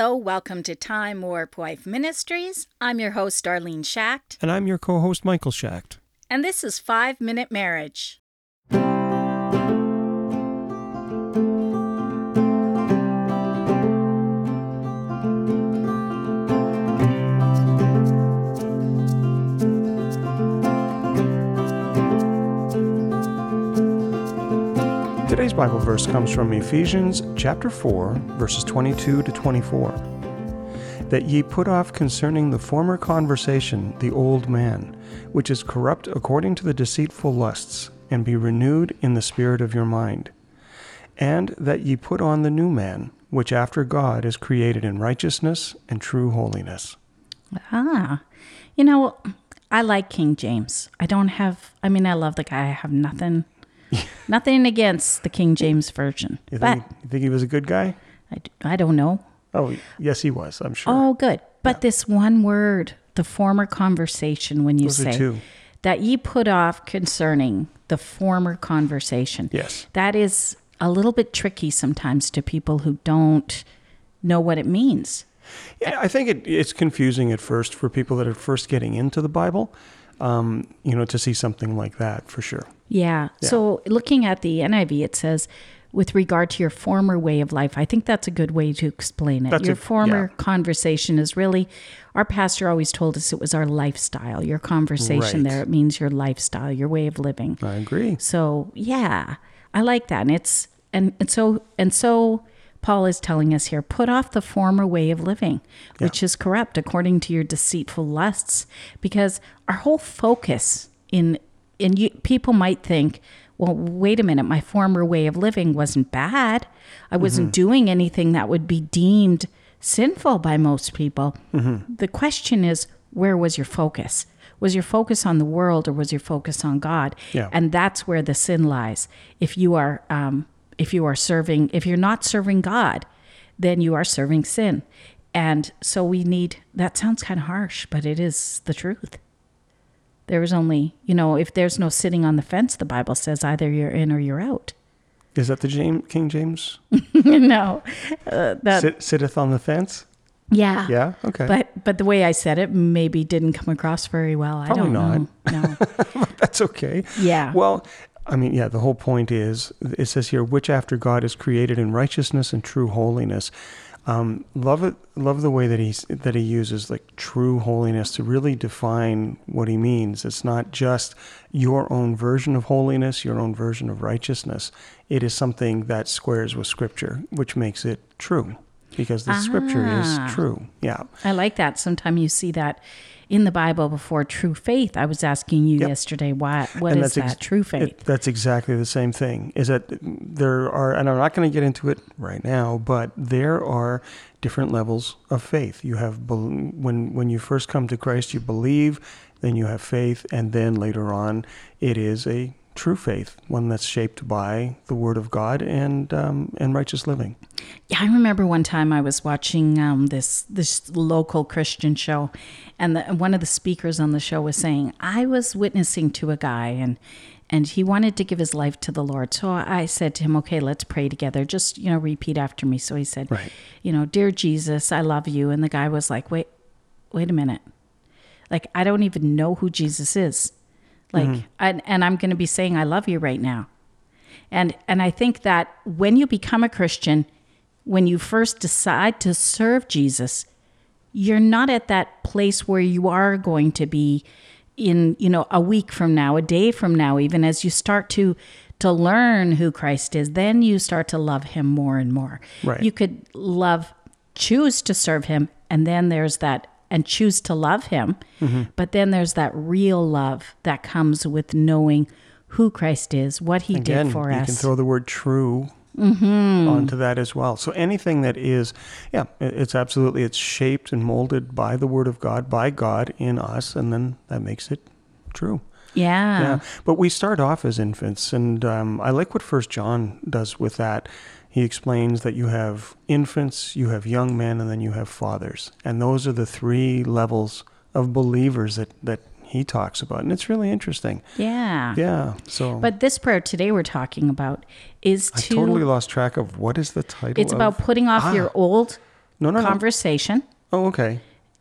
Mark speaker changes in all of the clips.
Speaker 1: Hello, welcome to Time Warp Wife Ministries. I'm your host, Darlene Schacht,
Speaker 2: And I'm your co host, Michael Schacht.
Speaker 1: and this is Five Minute Marriage.
Speaker 2: Today's Bible verse comes from Ephesians chapter 4, verses 22 to 24. That ye put off concerning the former conversation the old man, which is corrupt according to the deceitful lusts, and be renewed in the spirit of your mind. And that ye put on the new man, which after God is created in righteousness and true holiness.
Speaker 1: Ah, you know, I like King James. I don't have, I mean, I love the guy. I have nothing, nothing against the King James Version.
Speaker 2: You
Speaker 1: But
Speaker 2: think, you think he was a good guy?
Speaker 1: I don't know.
Speaker 2: Oh, yes, he was, I'm sure.
Speaker 1: Oh, good. But this one word, the former conversation, when you
Speaker 2: Those
Speaker 1: say that ye put off concerning the former conversation.
Speaker 2: Yes.
Speaker 1: That is a little bit tricky sometimes to people who don't know what it means.
Speaker 2: Yeah, I think it, it's confusing at first for people that are first getting into the Bible, um, you know, to see something like that for sure.
Speaker 1: Yeah. So looking at the NIV, it says, with regard to your former way of life, I think that's a good way to explain it.
Speaker 2: That's
Speaker 1: your
Speaker 2: a-
Speaker 1: former
Speaker 2: yeah.
Speaker 1: conversation is really, our pastor always told us it was our lifestyle. Your conversation
Speaker 2: Right.
Speaker 1: there, it means your lifestyle, your way of living.
Speaker 2: I agree.
Speaker 1: So yeah, I like that. And it's and, and so and so Paul is telling us here, put off the former way of living, which is corrupt according to your deceitful lusts. Because our whole focus in in you, people might think, well, wait a minute, my former way of living wasn't bad. I wasn't doing anything that would be deemed sinful by most people. The question is, where was your focus? Was your focus on the world or was your focus on God?
Speaker 2: Yeah.
Speaker 1: And that's where the sin lies. If you are, um, if you are serving, if you're not serving God, then you are serving sin. And so we need. That sounds kind of harsh, but it is the truth. There is only, you know, if there's no sitting on the fence, the Bible says either you're in or you're out.
Speaker 2: Is that the James, King James?
Speaker 1: no, uh, that
Speaker 2: Sit, sitteth on the fence?
Speaker 1: yeah,
Speaker 2: Yeah. Okay.
Speaker 1: But but the way I said it maybe didn't come across very well. I
Speaker 2: Probably
Speaker 1: don't know. No.
Speaker 2: That's okay.
Speaker 1: Yeah.
Speaker 2: Well, I mean, yeah, the whole point is it says here, which after God is created in righteousness and true holiness. Um, love it. Love the way that he's that he uses like true holiness to really define what he means. It's not just your own version of holiness, your own version of righteousness. It is something that squares with Scripture, which makes it true, because the Scripture
Speaker 1: Ah.
Speaker 2: is true. Yeah.
Speaker 1: I like that. Sometimes you see that in the Bible before true faith. I was asking you
Speaker 2: Yep.
Speaker 1: yesterday, why what
Speaker 2: And
Speaker 1: is
Speaker 2: ex-
Speaker 1: that true faith?
Speaker 2: It, that's exactly the same thing. Is that there are, and I'm not going to get into it right now, but there are different levels of faith. You have when when you first come to Christ, you believe, then you have faith, and then later on, it is a true faith, one that's shaped by the Word of God and um, and righteous living.
Speaker 1: Yeah, I remember one time I was watching um, this this local Christian show, and the, one of the speakers on the show was saying, "I was witnessing to a guy, and and he wanted to give his life to the Lord." So I said to him, "Okay, let's pray together. Just you know, repeat after me." So he said,
Speaker 2: Right.
Speaker 1: "You know, dear Jesus, I love you." And the guy was like, "Wait, wait a minute, like I don't even know who Jesus is, like, mm-hmm. and, and I'm going to be saying I love you right now." And and I think that when you become a Christian, when you first decide to serve Jesus, you're not at that place where you are going to be in, you know, a week from now, a day from now, even as you start to to learn who Christ is, then you start to love him more and more.
Speaker 2: Right.
Speaker 1: You could love choose to serve him and then there's that and choose to love him. But then there's that real love that comes with knowing who Christ is, what he
Speaker 2: Again,
Speaker 1: did for
Speaker 2: you
Speaker 1: us.
Speaker 2: can throw the word true onto that as well. So anything that is, yeah, it's absolutely it's shaped and molded by the Word of God, by God in us, and then that makes it true.
Speaker 1: yeah.
Speaker 2: Yeah, but we start off as infants, and um, I like what First John does with that. He explains that you have infants, you have young men, and then you have fathers, and those are the three levels of believers that that he talks about, and it's really interesting.
Speaker 1: Yeah.
Speaker 2: Yeah. So,
Speaker 1: But this prayer today we're talking about is
Speaker 2: I
Speaker 1: to
Speaker 2: totally lost track of what is the title.
Speaker 1: it's about putting off
Speaker 2: Ah.
Speaker 1: your old
Speaker 2: No, no, no.
Speaker 1: conversation
Speaker 2: Oh, okay.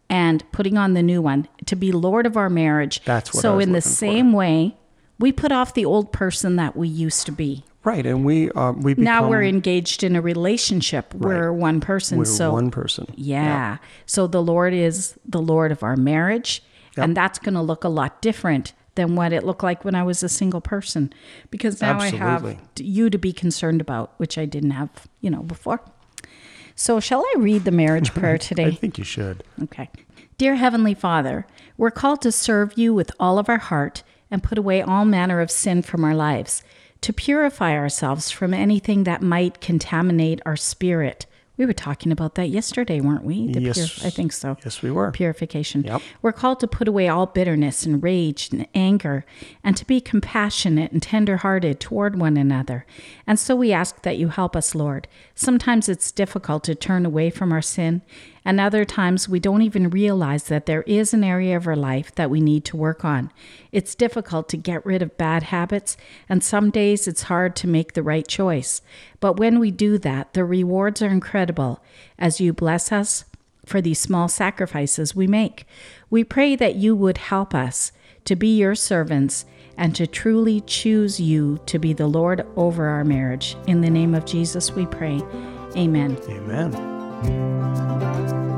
Speaker 1: and putting on the new one to be Lord of our marriage.
Speaker 2: That's what I
Speaker 1: so in the
Speaker 2: looking for.
Speaker 1: same way, we put off the old person that we used to be.
Speaker 2: Right, and we uh, we become
Speaker 1: now we're engaged in a relationship. We're one person.
Speaker 2: we're
Speaker 1: so
Speaker 2: one person.
Speaker 1: yeah. So the Lord is the Lord of our marriage, and that's going to look a lot different than what it looked like when I was a single person, because now I have you to be concerned about, which I didn't have, you know, before. So shall I read the marriage prayer today?
Speaker 2: I think you should.
Speaker 1: Okay. Dear Heavenly Father, we're called to serve you with all of our heart and put away all manner of sin from our lives, to purify ourselves from anything that might contaminate our spirit. We were talking about that yesterday, weren't we? The
Speaker 2: Yes.
Speaker 1: I think so.
Speaker 2: Yes, we were.
Speaker 1: Purification.
Speaker 2: Yep.
Speaker 1: We're called to put away all bitterness and rage and anger and to be compassionate and tender-hearted toward one another. And so we ask that you help us, Lord. Sometimes it's difficult to turn away from our sin, and other times we don't even realize that there is an area of our life that we need to work on. It's difficult to get rid of bad habits, and some days it's hard to make the right choice. But when we do that, the rewards are incredible as you bless us for these small sacrifices we make. We pray that you would help us to be your servants and to truly choose you to be the Lord over our marriage. In the name of Jesus, we pray. Amen.
Speaker 2: Amen. Thank you.